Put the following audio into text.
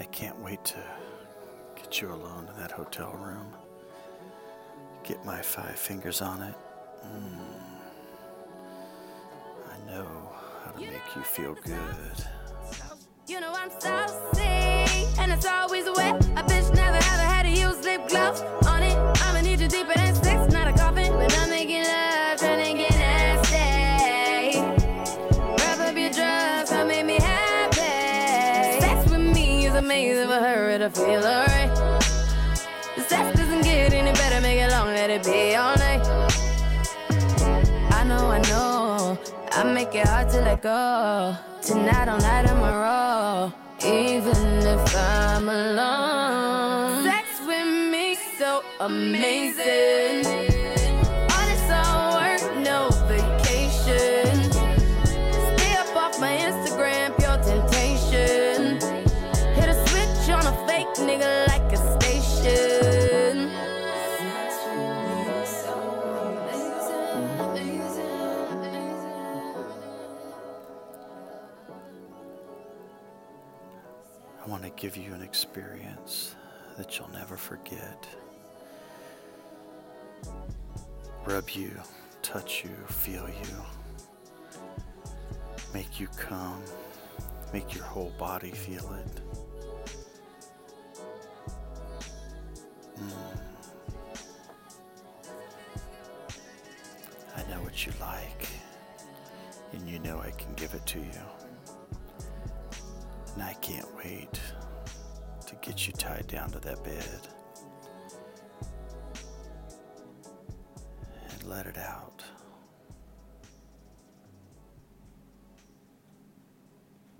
I can't wait to get you alone in that hotel room. Get my five fingers on it. Mm. I know how to make you feel good. You know I'm saucy, and it's always wet. A bitch never ever had to use lip gloss on it. I'ma need you deeper amazing for to feel alright. The sex doesn't get any better, make it long, let it be all night. I know, I know, I make it hard to let go. Tonight, all night, I'm a roll, even if I'm alone. Sex with me, so amazing. I want to give you an experience that you'll never forget. Rub you, touch you, feel you. Make you come. Make your whole body feel it. Mm. I know what you like, and you know I can give it to you. And I can't wait to get you tied down to that bed and let it out.